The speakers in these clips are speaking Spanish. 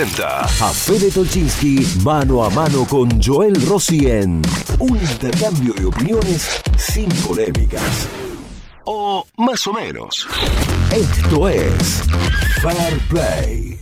a Fede Tolchinsky mano a mano con Joel Rossi en un intercambio de opiniones sin polémicas. O más o menos. Esto es Fair Play.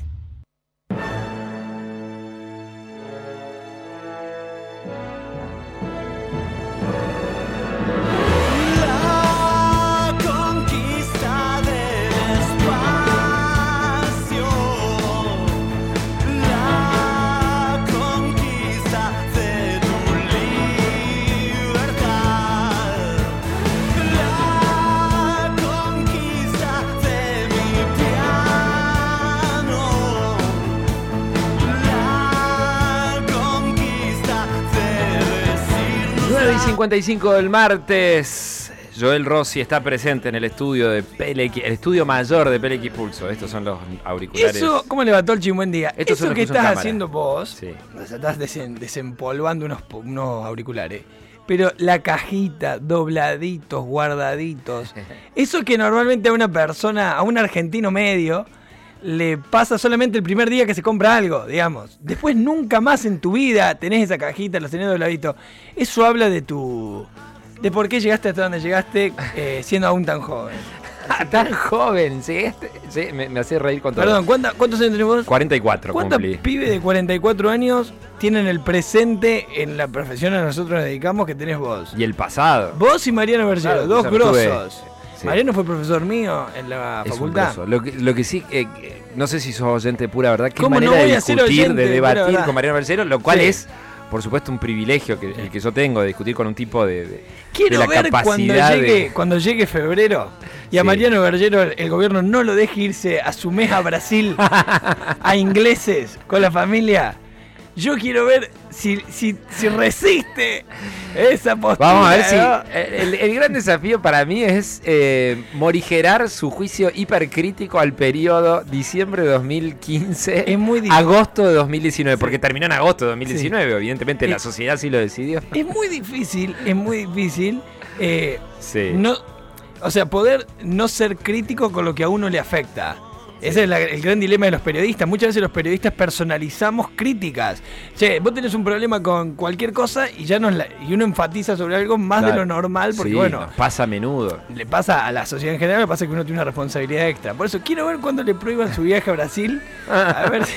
9 y 55 del martes. Joel Rossi está presente en el estudio de PLX, el estudio mayor de PLX Pulso. Estos son los auriculares. Eso, ¿cómo le va Tolchi? Buen día. Estos Eso que estás cámara. haciendo vos, Sí. estás desen- desempolvando unos, unos auriculares. Pero la cajita, dobladitos, guardaditos. Eso que normalmente a una persona, a un argentino medio, le pasa solamente el primer día que se compra algo, digamos. Después nunca más en tu vida tenés esa cajita, los tenés dobladitos. Eso habla de tu. de por qué llegaste hasta donde llegaste eh, siendo aún tan joven. Tan joven, sí, este- sí, me, me hace reír con todo. Perdón, ¿cuánta- ¿cuántos años tenés vos? 44 ¿Cuántos pibes de 44 años tienen el presente en la profesión a nosotros nos dedicamos que tenés vos? Y el pasado. Vos y Mariano Bergero, Claro, dos tuve- grosos. Sí. Mariano fue profesor mío en la Es facultad. Lo que, lo que sí, eh, no sé si sos oyente de pura verdad, qué ¿Cómo no manera voy de discutir, oyente de debatir con Mariano Bercero, lo cual Sí. es, por supuesto, un privilegio que, el que yo tengo de discutir con un tipo de, de- Quiero de la ver cuando capacidad llegue, de... cuando llegue febrero y a Sí. Mariano Bergero el gobierno no lo deje irse a su mes a Brasil a ingleses con la familia. Yo quiero ver si, si, si resiste esa postura. Vamos a ver si. El, el gran desafío para mí es eh, morigerar su juicio hipercrítico al periodo diciembre de 2015, Es muy difícil. agosto de 2019, porque terminó en agosto de 2019, evidentemente la sociedad sí lo decidió. Es muy difícil, es muy difícil. eh, Sí. no, o sea, poder no ser crítico con lo que a uno le afecta. Ese es la- el gran dilema de los periodistas. Muchas veces los periodistas personalizamos críticas. Che, vos tenés un problema con cualquier cosa y ya nos la- y uno enfatiza sobre algo más de lo normal porque Sí, bueno, nos pasa a menudo. le pasa a la sociedad en general, le pasa que uno tiene una responsabilidad extra. Por eso quiero ver cuándo le prohíban su viaje a Brasil. A ver si,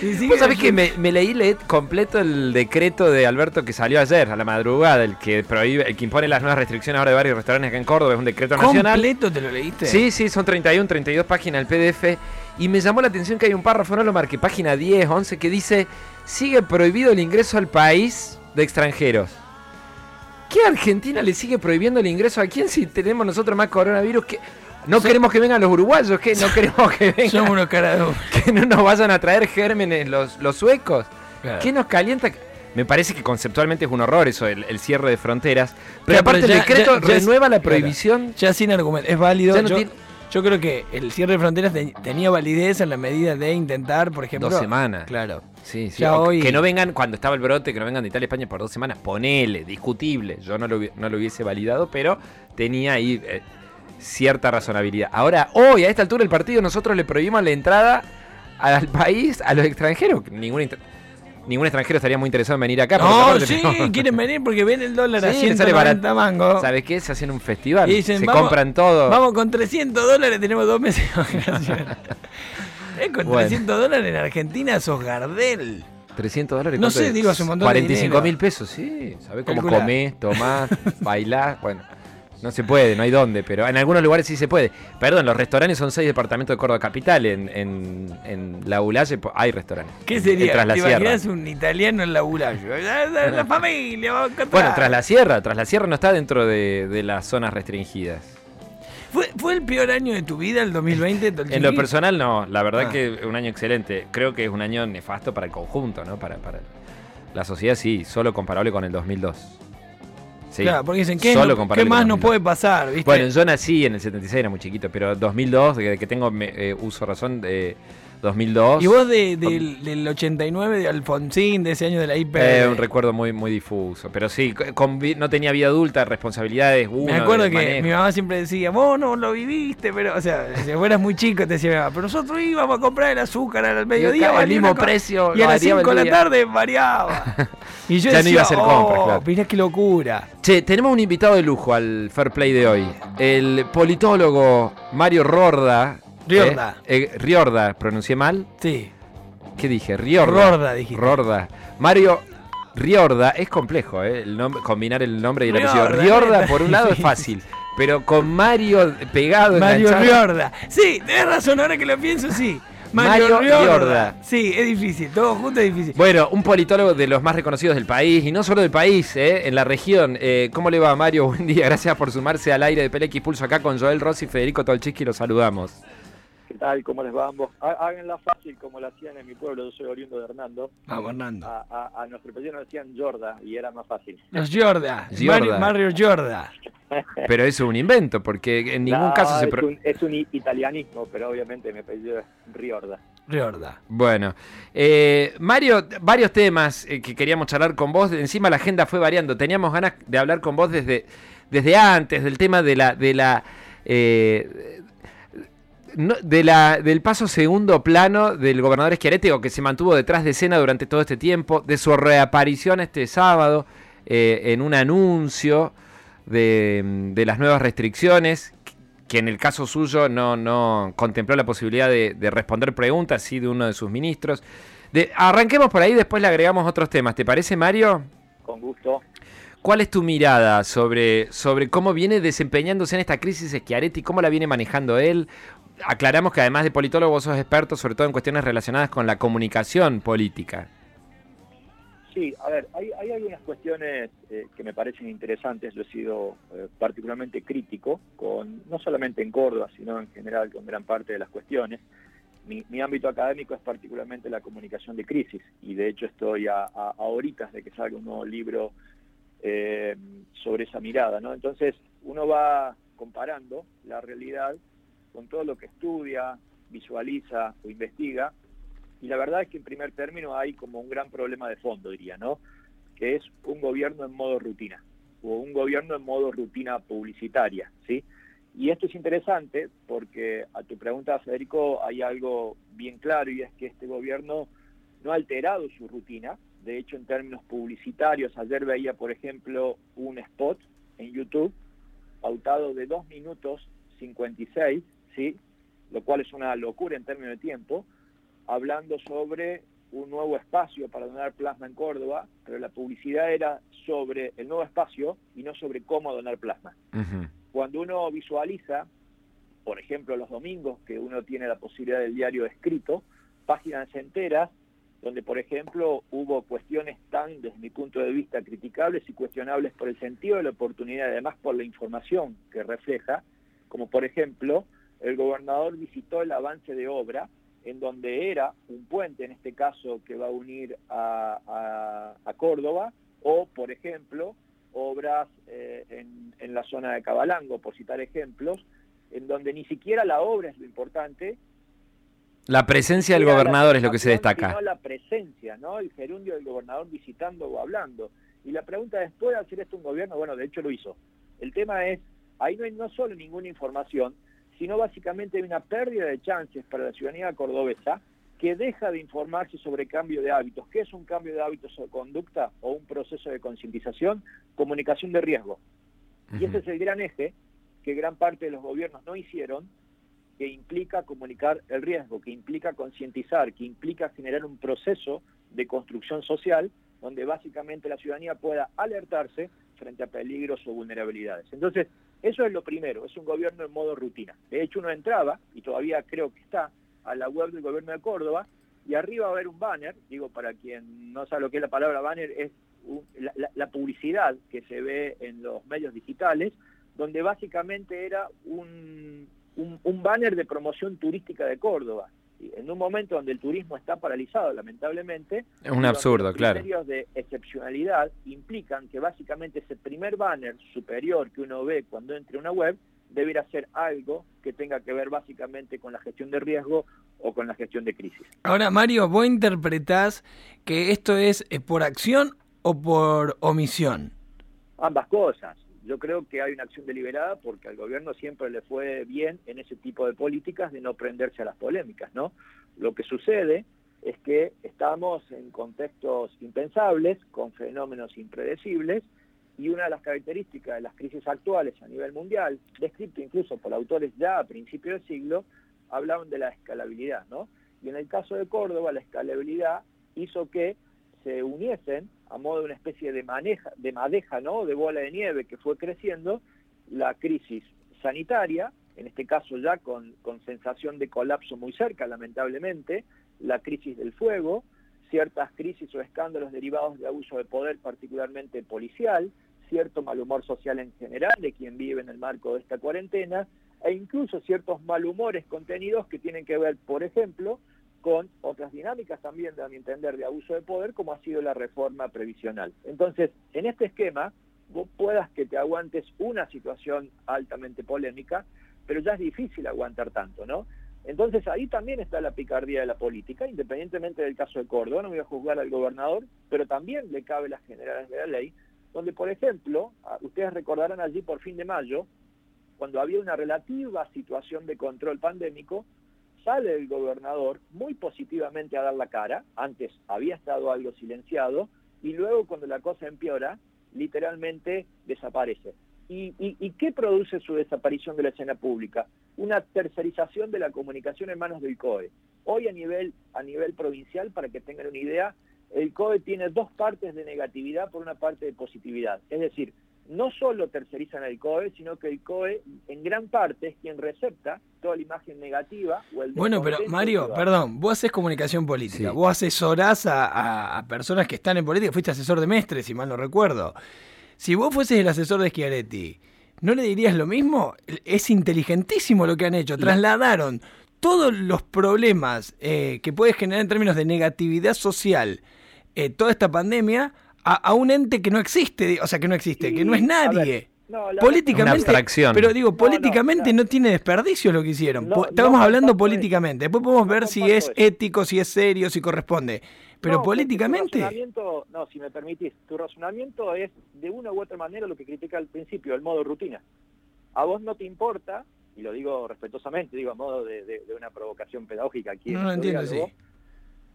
sigue Vos sabés que me, me leí completo el decreto de Alberto que salió ayer a la madrugada, el que prohíbe, el que impone las nuevas restricciones ahora de varios restaurantes acá en Córdoba, es un decreto nacional. ¿Completo te lo leíste? Sí, sí, son 31, 32 páginas del PDF. Y me llamó la atención que hay un párrafo, no lo marqué, página 10, 11, que dice: Sigue prohibido el ingreso al país de extranjeros. ¿Qué Argentina le sigue prohibiendo el ingreso a quién si tenemos nosotros más coronavirus? que No queremos que vengan los uruguayos, que no queremos que vengan, Somos unos que no nos vayan a traer gérmenes los, los suecos. Claro. ¿Qué nos calienta? Me parece que conceptualmente es un horror eso, el, el cierre de fronteras. Pero Ya, aparte pero el ya- decreto ya- ya es- renueva la claro. prohibición. Ya sin argumento, es válido. Ya no yo, tiene- yo creo que el cierre de fronteras te- tenía validez en la medida de intentar, por ejemplo. Dos semanas. Claro. Sí, sí. Ya hoy- Que no vengan cuando estaba el brote, que no vengan de Italia y España por dos semanas. Ponele, discutible. Yo no lo, no lo hubiese validado, pero tenía ahí eh, cierta razonabilidad. Ahora, hoy, a esta altura del partido, nosotros le prohibimos la entrada al país a los extranjeros. Ningún, ningún extranjero estaría muy interesado en venir acá. porque No, sí, tenemos- quieren venir porque ven el dólar a Sí, sale 190 mangos. ¿Sabes qué? Se hacen un festival. Dicen, se vamos- compran todo. Vamos con 300 dólares, tenemos dos meses de vacaciones. Eh, con Bueno. 300 dólares en Argentina sos Gardel. 300 dólares. No ¿cuánto sé, digo, hace un montón de 45 dinero. mil pesos, sí. ¿Sabés cómo comés, tomás, bailás? Bueno, no se puede, no hay dónde, pero en algunos lugares sí se puede. Perdón, los restaurantes son seis departamentos de Córdoba Capital. En, en, en La po- hay restaurantes. ¿Qué sería? Tras la ¿Te Sierra. imaginas un italiano en la Bulayo? La, la familia, vamos a encontrar. Bueno, Tras la Sierra. Tras la Sierra no está dentro de, de las zonas restringidas. ¿Fue, ¿Fue el peor año de tu vida el 2020? En lo personal no, la verdad Ah. que un año excelente. Creo que es un año nefasto para el conjunto, ¿no? Para, para la sociedad sí, solo comparable con el 2002. Sí, Claro, porque dicen, ¿qué, solo no- ¿qué más el no 2002. puede pasar? ¿viste? Bueno, yo nací en el 76, era muy chiquito, pero 2002, desde que tengo me- eh, uso razón, de 2002. Y vos de- del, del 89 de Alfonsín, de ese año de la IP. Eh, un recuerdo muy, muy difuso. Pero sí, con no tenía vida adulta, responsabilidades. Uno, Me acuerdo que manejo. mi mamá siempre decía, vos no lo viviste, pero, o sea, si fueras muy chico te decía, mi mamá, pero nosotros íbamos a comprar el azúcar al mediodía, valía mismo precio, y a las variaba 5 de la día". tarde variaba. Y yo Ya no iba a hacer oh, compras, claro. mirá qué locura. Che, tenemos un invitado de lujo al Fair Play de hoy. El politólogo Mario Rorda. Riorda. Eh, eh, Riorda, pronuncié mal. Sí. ¿Qué dije? Riorda. Rorda, dijiste. Rorda. Mario Riorda, es complejo, ¿eh? El nombre, combinar el nombre y el apellido. Riorda, Riorda, por un lado, es fácil. Pero con Mario pegado, Mario enganchado. Riorda. Sí, tenés razón, ahora que lo pienso, sí. Mario, Mario Riorda. Riorda. Sí, es difícil, todo junto es difícil. Bueno, un politólogo de los más reconocidos del país, y no solo del país, ¿eh? en la región. Eh, ¿Cómo le va, Mario? Buen día, gracias por sumarse al aire de PLX Pulso acá con Joel Rossi y Federico Tolchiski, los saludamos. ¿Qué tal? ¿Cómo les va a ambos? Há- Háganla fácil como la hacían en mi pueblo, yo soy oriundo de Hernando. Vamos, Hernando. A, a- a nuestro nos decían Jorda y era más fácil. Los Giorda. Giorda. Mario, Mario Giorda. Pero eso es un invento, porque en ningún No, caso se... es, un, es un italianismo, pero obviamente mi apellido es Riorda. Riorda. Bueno, eh, Mario, varios temas eh, que queríamos charlar con vos. Encima la agenda fue variando. Teníamos ganas de hablar con vos desde, desde antes del tema de la, de la, eh, no- de la, del paso segundo plano del gobernador Schiaretti, o que se mantuvo detrás de escena durante todo este tiempo, de su reaparición este sábado eh, en un anuncio de, de las nuevas restricciones, que en el caso suyo no, no contempló la posibilidad de, de responder preguntas, sí, de uno de sus ministros. De, arranquemos por ahí, después le agregamos otros temas. ¿Te parece, Mario? Con gusto. ¿Cuál es tu mirada sobre, sobre cómo viene desempeñándose en esta crisis Schiaretti? ¿Cómo la viene manejando él? Aclaramos que además de politólogo vos sos experto sobre todo en cuestiones relacionadas con la comunicación política. Sí, a ver, hay, hay algunas cuestiones eh, que me parecen interesantes. Yo he sido eh, particularmente crítico, con no solamente en Córdoba, sino en general con gran parte de las cuestiones. Mi, mi ámbito académico es particularmente la comunicación de crisis y de hecho estoy a, a, a horitas de que salga un nuevo libro eh, sobre esa mirada, ¿no? Entonces uno va comparando la realidad con todo lo que estudia, visualiza o investiga y la verdad es que en primer término hay como un gran problema de fondo, diría, ¿no? Que es un gobierno en modo rutina, o un gobierno en modo rutina publicitaria, ¿sí? Y esto es interesante porque a tu pregunta, Federico, hay algo bien claro y es que este gobierno no ha alterado su rutina. De hecho, en términos publicitarios, ayer veía, por ejemplo, un spot en YouTube pautado de 2 minutos 56, ¿sí? Lo cual es una locura en términos de tiempo, hablando sobre un nuevo espacio para donar plasma en Córdoba, pero la publicidad era sobre el nuevo espacio y no sobre cómo donar plasma. Ujú. Cuando uno visualiza, por ejemplo, los domingos que uno tiene la posibilidad del diario escrito, páginas enteras donde, por ejemplo, hubo cuestiones tan, desde mi punto de vista, criticables y cuestionables por el sentido de la oportunidad, además por la información que refleja, como por ejemplo, el gobernador visitó el avance de obra en donde era un puente, en este caso, que va a unir a, a- a Córdoba, o, por ejemplo, obras eh, en, en la zona de Cabalango, por citar ejemplos, en donde ni siquiera la obra es lo importante. La presencia del gobernador es lo que se destaca. La presencia, ¿no? El gerundio del gobernador visitando o hablando. Y la pregunta es, ¿puede hacer esto un gobierno? Bueno, de hecho lo hizo. El tema es, ahí no hay no solo ninguna información, sino básicamente hay una pérdida de chances para la ciudadanía cordobesa que deja de informarse sobre cambio de hábitos. ¿Qué es un cambio de hábitos o conducta o un proceso de concientización? Comunicación de riesgo. Y ese es el gran eje que gran parte de los gobiernos no hicieron, que implica comunicar el riesgo, que implica concientizar, que implica generar un proceso de construcción social donde básicamente la ciudadanía pueda alertarse frente a peligros o vulnerabilidades. Entonces, eso es lo primero, es un gobierno en modo rutina. De hecho, uno entraba, y todavía creo que está, a la web del gobierno de Córdoba, y arriba va a haber un banner, digo, para quien no sabe lo que es la palabra banner, es un- la, la- publicidad que se ve en los medios digitales, donde básicamente era un, un- un banner de promoción turística de Córdoba. En un momento donde el turismo está paralizado, lamentablemente, Es un absurdo, los claro. criterios de excepcionalidad implican que básicamente ese primer banner superior que uno ve cuando entra a una web debiera ser algo que tenga que ver básicamente con la gestión de riesgo o con la gestión de crisis. Ahora, Mario, vos interpretás que esto es por acción o por omisión. Ambas cosas. Yo creo que hay una acción deliberada porque al gobierno siempre le fue bien en ese tipo de políticas de no prenderse a las polémicas, ¿no? Lo que sucede es que estamos en contextos impensables, con fenómenos impredecibles, y una de las características de las crisis actuales a nivel mundial, descrito incluso por autores ya a principios del siglo, hablaban de la escalabilidad, ¿no? Y en el caso de Córdoba, la escalabilidad hizo que se uniesen a modo de una especie de maneja, de madeja, ¿no? De bola de nieve que fue creciendo la crisis sanitaria, en este caso ya con, con sensación de colapso muy cerca, lamentablemente, la crisis del fuego, ciertas crisis o escándalos derivados de abuso de poder, particularmente policial, cierto malhumor social en general de quien vive en el marco de esta cuarentena, e incluso ciertos malhumores contenidos que tienen que ver, por ejemplo, con otras dinámicas también, a mi entender, de abuso de poder, como ha sido la reforma previsional. Entonces, en este esquema, vos puedas que te aguantes una situación altamente polémica, pero ya es difícil aguantar tanto, ¿no? Entonces ahí también está la picardía de la política, independientemente del caso de Córdoba, no voy a juzgar al gobernador, pero también le cabe las generales de la ley, donde por ejemplo, ustedes recordarán allí por fin de mayo, cuando había una relativa situación de control pandémico, sale el gobernador muy positivamente a dar la cara, antes había estado algo silenciado, y luego cuando la cosa empeora, literalmente desaparece. ¿Y, y, y qué produce su desaparición de la escena pública? Una tercerización de la comunicación en manos del COE. Hoy a nivel, a nivel provincial, para que tengan una idea, el COE tiene dos partes de negatividad por una parte de positividad. Es decir, no solo tercerizan el COE, sino que el COE en gran parte es quien recepta toda la imagen negativa o el Bueno, pero Mario, perdón, vos haces comunicación política, Sí. vos asesorás a, a- a personas que están en política, fuiste asesor de Mestre, si mal no recuerdo. Si vos fueses el asesor de Schiaretti, ¿no le dirías lo mismo? Es inteligentísimo lo que han hecho, trasladaron todos los problemas eh, que puede generar en términos de negatividad social eh, toda esta pandemia a, a un ente que no existe, o sea, que no existe, que no es nadie. no, la- políticamente, Una abstracción. pero digo, no, políticamente no, no. tiene desperdicio lo que hicieron. No, Po- no Estamos hablando políticamente. Después podemos No ver si es eso. ético, si es serio, si corresponde. Pero políticamente, Tu razonamiento, no, si me permitís, tu razonamiento es de una u otra manera lo que critica al principio, el modo rutina. A vos no te importa, y lo digo respetuosamente, digo a modo de, de- de una provocación pedagógica aquí. No, nuestro entiendo, diálogo, sí.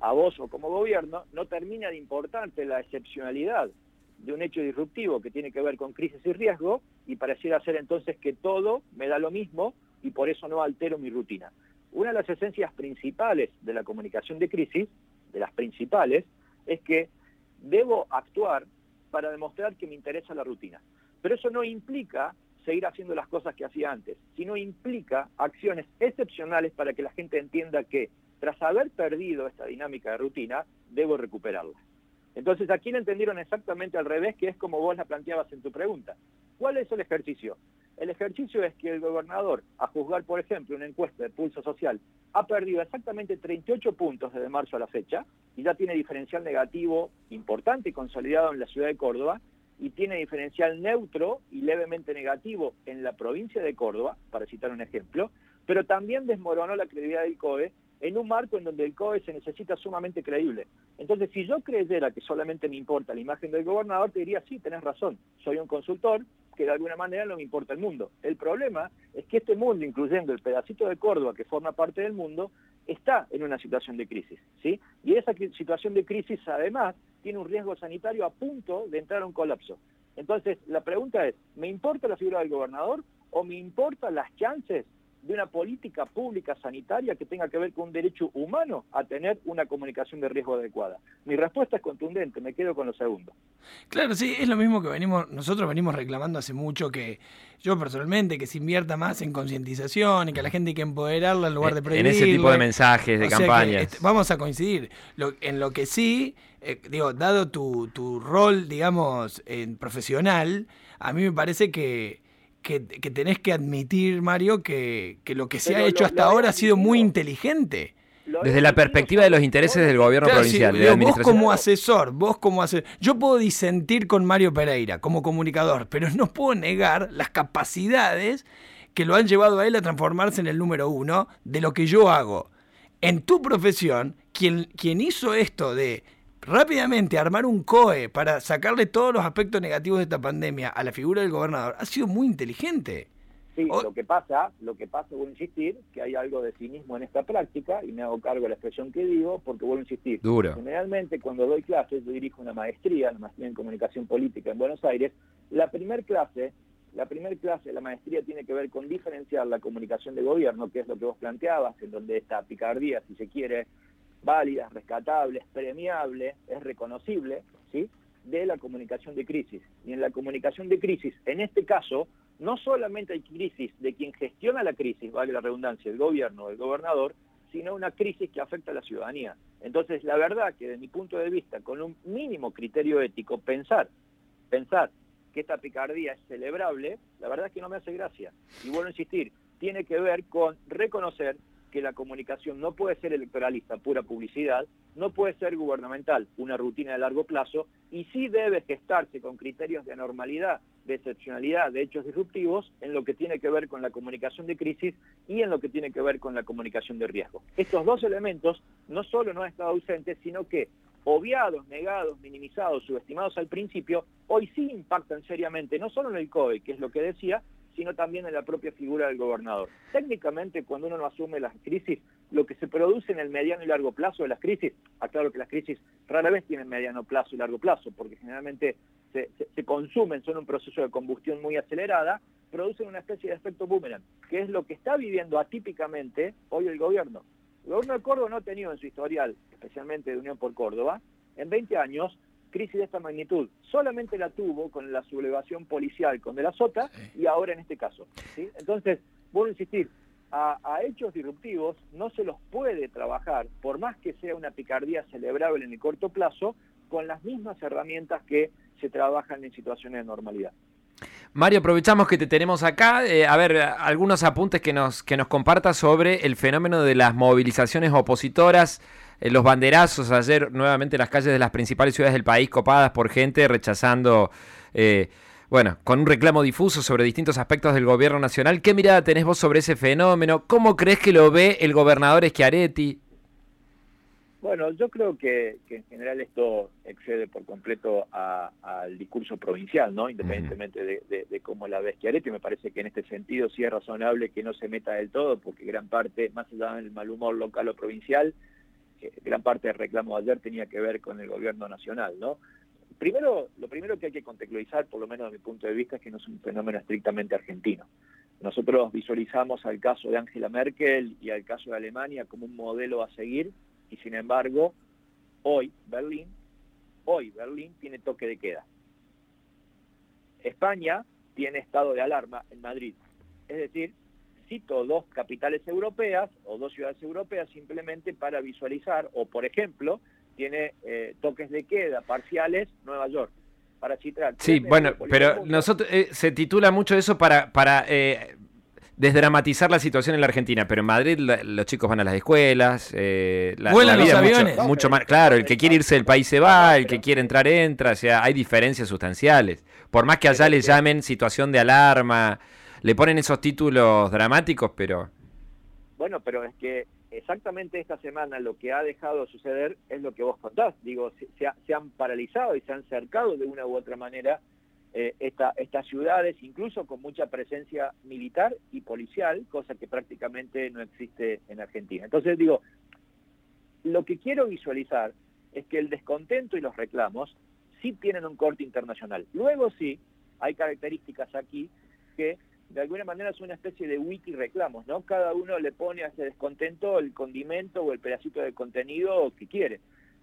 A vos o como gobierno no termina de importarte la excepcionalidad de un hecho disruptivo que tiene que ver con crisis y riesgo y pareciera ser entonces que todo me da lo mismo y por eso no altero mi rutina. Una de las esencias principales de la comunicación de crisis, de las principales, es que debo actuar para demostrar que me interesa la rutina. Pero eso no implica seguir haciendo las cosas que hacía antes, sino implica acciones excepcionales para que la gente entienda que tras haber perdido esta dinámica de rutina, debo recuperarla. Entonces aquí lo entendieron exactamente al revés, que es como vos la planteabas en tu pregunta. ¿Cuál es el ejercicio? El ejercicio es que el gobernador, a juzgar, por ejemplo, una encuesta de pulso social, ha perdido exactamente 38 puntos desde marzo a la fecha y ya tiene diferencial negativo importante y consolidado en la ciudad de Córdoba y tiene diferencial neutro y levemente negativo en la provincia de Córdoba, para citar un ejemplo, pero también desmoronó la credibilidad del COE en un marco en donde el COE se necesita sumamente creíble. Entonces, si yo creyera que solamente me importa la imagen del gobernador, te diría, sí, tenés razón, soy un consultor que de alguna manera no me importa el mundo. El problema es que este mundo, incluyendo el pedacito de Córdoba que forma parte del mundo, está en una situación de crisis, ¿sí? Y esa situación de crisis, además, tiene un riesgo sanitario a punto de entrar a un colapso. Entonces, la pregunta es, ¿me importa la figura del gobernador o me importan las chances de una política pública sanitaria que tenga que ver con un derecho humano a tener una comunicación de riesgo adecuada? Mi respuesta es contundente, me quedo con lo segundo. claro, sí, es lo mismo que venimos, nosotros venimos reclamando hace mucho que yo personalmente, que se invierta más en concientización y que a la gente hay que empoderarla en lugar de en prohibirla. ese tipo de mensajes, de O sea que, campañas. este, vamos a coincidir. Lo- en lo que sí, eh, digo, dado tu, tu rol, digamos, en profesional, a mí me parece que, que, que tenés que admitir, Mario, que, que lo que se Pero ha hecho lo- hasta lo ahora ha sido muy inteligente. Desde la perspectiva de los intereses del gobierno Claro, provincial, sí, de la digo, vos administración. como asesor, vos como asesor, yo puedo disentir con Mario Pereira como comunicador, pero no puedo negar las capacidades que lo han llevado a él a transformarse en el número uno de lo que yo hago. En tu profesión, quien, quien hizo esto de rápidamente armar un COE para sacarle todos los aspectos negativos de esta pandemia a la figura del gobernador, ha sido muy inteligente. Sí, O- lo que pasa, lo que pasa, vuelvo a insistir, que hay algo de cinismo en esta práctica, y me hago cargo de la expresión que digo, porque vuelvo a insistir. Duro. Generalmente, cuando doy clases, yo dirijo una maestría, una maestría en comunicación política en Buenos Aires, la primer clase, la primer clase de la maestría tiene que ver con diferenciar la comunicación de gobierno, que es lo que vos planteabas, en donde esta picardía, si se quiere, válida, es rescatable, es premiable, es reconocible, ¿sí? de la comunicación de crisis. Y en la comunicación de crisis, en este caso, no solamente hay crisis de quien gestiona la crisis, vale la redundancia, el gobierno, el gobernador, sino una crisis que afecta a la ciudadanía. Entonces, la verdad que de mi punto de vista, con un mínimo criterio ético, pensar, pensar que esta picardía es celebrable, la verdad es que no me hace gracia. Y vuelvo a insistir, tiene que ver con reconocer que la comunicación no puede ser electoralista, pura publicidad, no puede ser gubernamental, una rutina de largo plazo, y sí debe gestarse con criterios de anormalidad, de excepcionalidad, de hechos disruptivos, en lo que tiene que ver con la comunicación de crisis y en lo que tiene que ver con la comunicación de riesgo. Estos dos elementos no solo no han estado ausentes, sino que obviados, negados, minimizados, subestimados al principio, hoy sí impactan seriamente, no solo en el COE, que es lo que decía, sino también en la propia figura del gobernador. Técnicamente, cuando uno no asume las crisis, lo que se produce en el mediano y largo plazo de las crisis, aclaro que las crisis rara vez tienen mediano plazo y largo plazo, porque generalmente se, se- se consumen, son un proceso de combustión muy acelerada, producen una especie de efecto boomerang, que es lo que está viviendo atípicamente hoy el gobierno. El gobierno de Córdoba no ha tenido en su historial, especialmente de Unión por Córdoba, en 20 años, crisis de esta magnitud. Solamente la tuvo con la sublevación policial con De la Sota y ahora en este caso. ¿sí? Entonces, vuelvo a insistir, a, a hechos disruptivos no se los puede trabajar, por más que sea una picardía celebrable en el corto plazo, con las mismas herramientas que se trabajan en situaciones de normalidad. Mario, aprovechamos que te tenemos acá. eh, a ver, algunos apuntes que nos, que nos compartas sobre el fenómeno de las movilizaciones opositoras, los banderazos. Ayer, nuevamente, las calles de las principales ciudades del país copadas por gente rechazando, eh, bueno, con un reclamo difuso sobre distintos aspectos del gobierno nacional. ¿Qué mirada tenés vos sobre ese fenómeno? ¿Cómo crees que lo ve el gobernador Schiaretti? Bueno, yo creo que, que en general esto excede por completo al discurso provincial, ¿no? Independientemente de, de- de cómo la ve Schiaretti, me parece que en este sentido sí es razonable que no se meta del todo, porque gran parte, más allá del mal humor local o provincial, gran parte del reclamo de ayer tenía que ver con el gobierno nacional, ¿no? Primero, lo primero que hay que contextualizar, por lo menos desde mi punto de vista, es que no es un fenómeno estrictamente argentino. Nosotros visualizamos al caso de Angela Merkel y al caso de Alemania como un modelo a seguir y sin embargo, hoy Berlín, hoy Berlín tiene toque de queda. España tiene estado de alarma en Madrid. Es decir, cito dos capitales europeas o dos ciudades europeas simplemente para visualizar, o por ejemplo, tiene eh, toques de queda parciales Nueva York. Para citar. Sí, bueno, pero nosotros eh, se titula mucho eso para, para eh, desdramatizar la situación en la Argentina, pero en Madrid la- los chicos van a las escuelas, eh, la, Vuelan la vida los es mucho- aviones. Mucho, más, claro, el que quiere irse del país se va, el que quiere entrar entra, o sea, hay diferencias sustanciales. Por más que allá le llamen situación de alarma, le ponen esos títulos dramáticos, pero Bueno, pero es que exactamente esta semana lo que ha dejado de suceder es lo que vos contás. Digo, se, se ha- se han paralizado y se han cercado de una u otra manera eh, esta- estas ciudades, incluso con mucha presencia militar y policial, cosa que prácticamente no existe en Argentina. Entonces digo, lo que quiero visualizar es que el descontento y los reclamos sí tienen un corte internacional. Luego sí, hay características aquí que de alguna manera son una especie de wiki reclamos, ¿no? Cada uno le pone a ese descontento el condimento o el pedacito de contenido que quiere.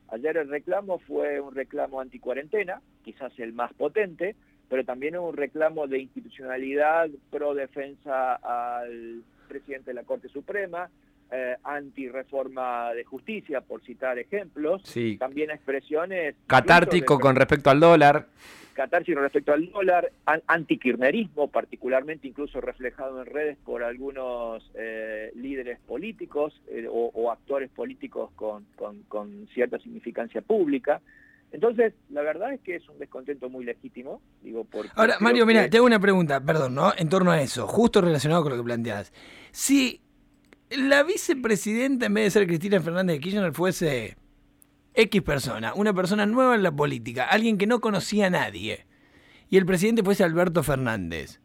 Ayer el reclamo fue un reclamo anticuarentena, quizás el más potente, pero también un reclamo de institucionalidad pro defensa al presidente de la Corte Suprema, eh, anti-reforma de justicia, por citar ejemplos. sí, También expresiones... catártico de- con respecto al dólar. catarsis respecto al dólar, an- antikirchnerismo, particularmente incluso reflejado en redes por algunos eh, líderes políticos eh, o, o actores políticos con, con- con cierta significancia pública. Entonces, la verdad es que es un descontento muy legítimo, digo, porque... Ahora, Mario, mira, te hago una pregunta, perdón, ¿no? En torno a eso, justo relacionado con lo que planteas. Si la vicepresidenta, en vez de ser Cristina Fernández de Kirchner, fuese X persona, una persona nueva en la política, alguien que no conocía a nadie, y el presidente fuese Alberto Fernández,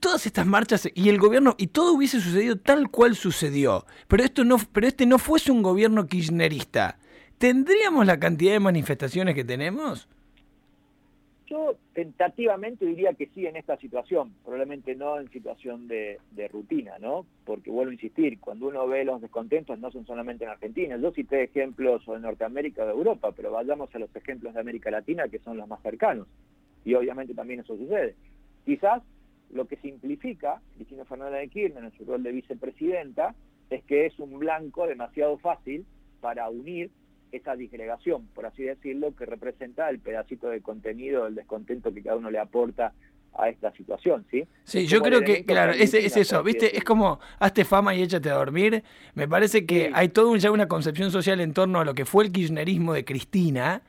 todas estas marchas y el gobierno, y todo hubiese sucedido tal cual sucedió, pero, esto no, pero este no fuese un gobierno kirchnerista, ¿tendríamos la cantidad de manifestaciones que tenemos? Yo tentativamente diría que sí en esta situación, probablemente no en situación de, de rutina, ¿no? Porque vuelvo a insistir, cuando uno ve los descontentos no son solamente en Argentina. Yo cité ejemplos o de Norteamérica o de Europa, pero vayamos a los ejemplos de América Latina que son los más cercanos. Y obviamente también eso sucede. Quizás lo que simplifica Cristina Fernández de Kirchner en su rol de vicepresidenta es que es un blanco demasiado fácil para unir esa disgregación, por así decirlo, que representa el pedacito de contenido, el descontento que cada uno le aporta a esta situación, ¿sí? Sí, Es yo creo que, claro, es, es eso, ¿viste? Es como, hazte fama y échate a dormir. Me parece que Sí. hay un- ya una concepción social en torno a lo que fue el kirchnerismo de Cristina,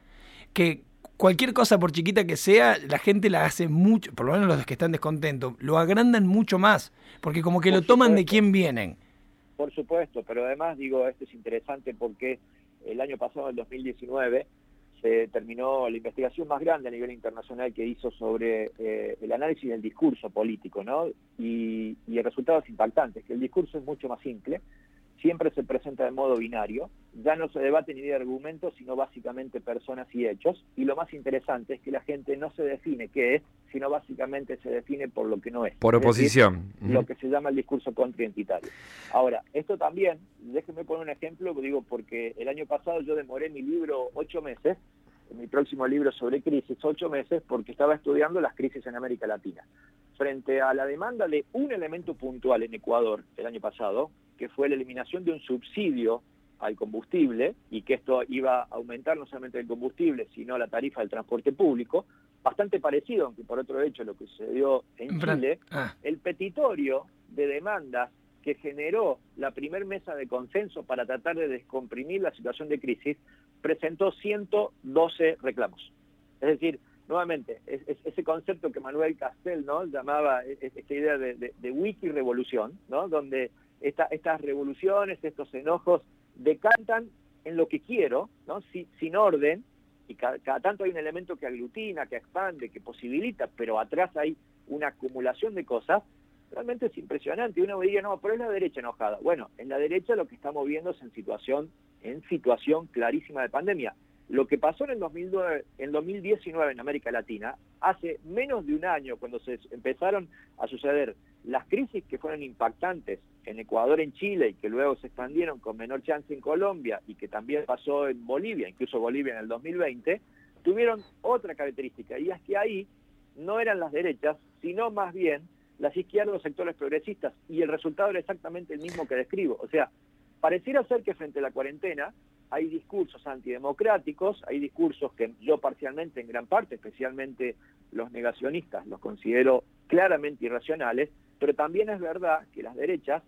que cualquier cosa, por chiquita que sea, la gente la hace mucho, por lo menos los que están descontentos, lo agrandan mucho más, porque como que Por lo toman de quién vienen. Por supuesto, pero además digo, esto es interesante porque el año pasado, en 2019, se terminó la investigación más grande a nivel internacional que hizo sobre eh, el análisis del discurso político, ¿no? Y, y el resultado es impactante, que el discurso es mucho más simple, siempre se presenta de modo binario, ya no se debate ni de argumentos, sino básicamente personas y hechos, y lo más interesante es que la gente no se define qué es, sino básicamente se define por lo que no es. Por Es decir, oposición. lo que se llama el discurso contraidentitario. Ahora, esto también, déjenme poner un ejemplo, digo, porque el año pasado yo demoré mi libro ocho meses, mi próximo libro sobre crisis, ocho meses, porque estaba estudiando las crisis en América Latina. Frente a la demanda de un elemento puntual en Ecuador el año pasado, que fue la eliminación de un subsidio al combustible, y que esto iba a aumentar no solamente el combustible, sino la tarifa del transporte público, bastante parecido, aunque por otro hecho, lo que sucedió en Chile, Ah, el petitorio de demandas que generó la primer mesa de consenso para tratar de descomprimir la situación de crisis presentó 112 reclamos. Es decir, nuevamente, es- es- ese concepto que Manuel Castel ¿no? llamaba e- e- esta idea de, de, de wiki revolución, ¿no? donde esta- estas revoluciones, estos enojos decantan en lo que quiero, ¿no? Si- sin orden, y cada, tanto hay un elemento que aglutina, que expande, que posibilita, pero atrás hay una acumulación de cosas, realmente es impresionante. Uno me diría, no, pero es la derecha enojada. Bueno, en la derecha lo que estamos viendo es en situación, en situación clarísima de pandemia. Lo que pasó en el 2009, en 2019 en América Latina, hace menos de un año, cuando se empezaron a suceder las crisis que fueron impactantes en Ecuador, en Chile, y que luego se expandieron con menor chance en Colombia, y que también pasó en Bolivia, incluso Bolivia en el 2020, tuvieron otra característica, y es que ahí no eran las derechas, sino más bien las izquierdas, los sectores progresistas, y el resultado era exactamente el mismo que describo. O sea, pareciera ser que frente a la cuarentena hay discursos antidemocráticos, hay discursos que yo parcialmente, en gran parte, especialmente los negacionistas, los considero claramente irracionales, pero también es verdad que las derechas,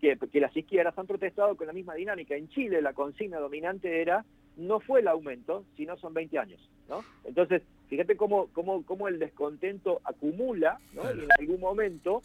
que, que las izquierdas han protestado con la misma dinámica. En Chile la consigna dominante era no fue el aumento, sino son 20 años, ¿no? Entonces, fíjate cómo, cómo, cómo el descontento acumula, ¿no? Y en algún momento,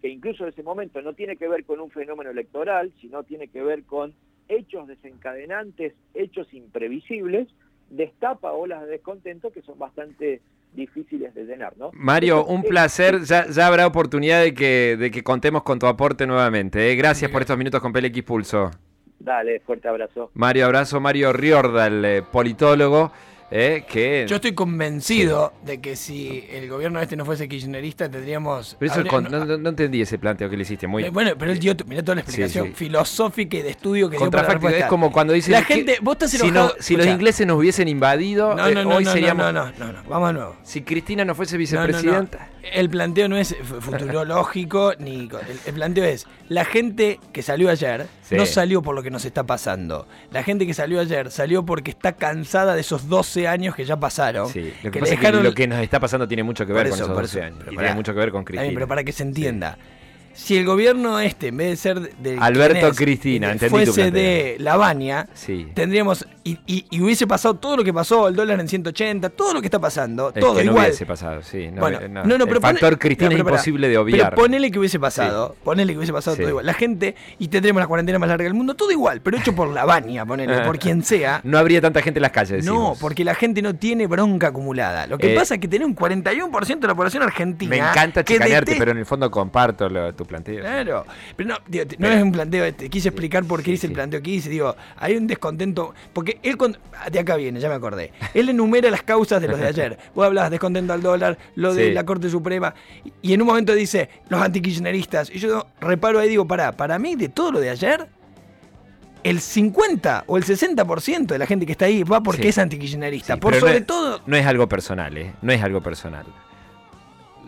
que incluso ese momento no tiene que ver con un fenómeno electoral, sino tiene que ver con hechos desencadenantes, hechos imprevisibles, destapa olas de descontento que son bastante difíciles de llenar, ¿no? Mario, un es- placer. Ya, ya habrá oportunidad de que, de que contemos con tu aporte nuevamente. ¿eh? Gracias por estos minutos con PLX Pulso. Dale, fuerte abrazo. Mario, abrazo. Mario Riorda, el eh, politólogo, eh, que... Yo estoy convencido de que si el gobierno este no fuese kirchnerista tendríamos... Pero eso habría- con- no, no- no entendí ese planteo que le hiciste. Muy Eh, Bueno, pero él dio, mirá toda la explicación sí. filosófica y de estudio que dio para la. Es como cuando dicen... La gente, vos estás si, enojado... no- si los ingleses nos hubiesen invadido, eh, no, no, hoy no, seríamos... no, no, no, no, vamos de nuevo. Si Cristina no fuese vicepresidenta... El planteo no es fu- futurológico, ni el, el planteo es, la gente que salió ayer Sí. no salió por lo que nos está pasando. La gente que salió ayer salió porque está cansada de esos 12 años que ya pasaron. Sí, lo que, que pasa le es que dejaron- lo que nos está pasando tiene mucho que ver con eso, esos por 12 eso, años. Y tiene mucho que ver con Cristina. pero para que se entienda. Si el gobierno este, en vez de ser de Alberto es, Cristina, entendí fuese de Lavagna, Sí. tendríamos y, y- y hubiese pasado todo lo que pasó, el dólar en 180, todo lo que está pasando, Es todo que no igual. hubiese pasado, sí. No, bueno, no, no, el pero pone- factor Cristina no, pero es imposible de obviar. Pero ponele que hubiese pasado, ponele que hubiese pasado Sí. todo igual. La gente, y tendremos la cuarentena más larga del mundo, todo igual, pero hecho por Lavagna, ponele, por quien sea. No habría tanta gente en las calles, No, porque la gente no tiene bronca acumulada. Lo que Eh, pasa es que tiene un 41% de la población argentina. Me encanta chicanearte, pero en el fondo comparto lo- tu planteo. Claro, pero no, digo, no Pero- es un planteo, te quise explicar por qué Sí, hice el planteo que hice, digo, hay un descontento, porque él, cuando- ah, de acá viene, ya me acordé, él enumera las causas de los de ayer, vos hablabas descontento al dólar, lo de Sí. la Corte Suprema, y- en un momento dice, los antikirchneristas, y yo reparo ahí y digo, pará, para mí de todo lo de ayer, el 50 o el 60% de la gente que está ahí va porque Sí. es antikirchnerista, Sí, por pero no sobre es- todo... No es algo personal, ¿eh? No es algo personal.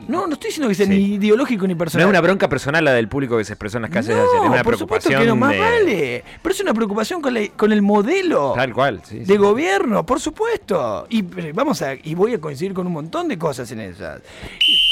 No, no estoy diciendo que sea Sí. ni ideológico ni No personal. es una bronca personal la del público que se expresó en las calles de ayer. Es una por supuesto preocupación. que no, más de- vale. Pero es una preocupación con, la- con el modelo Tal cual, sí. de sí. gobierno, por supuesto. Y pero vamos a, y voy a coincidir con un montón de cosas en esas. Y-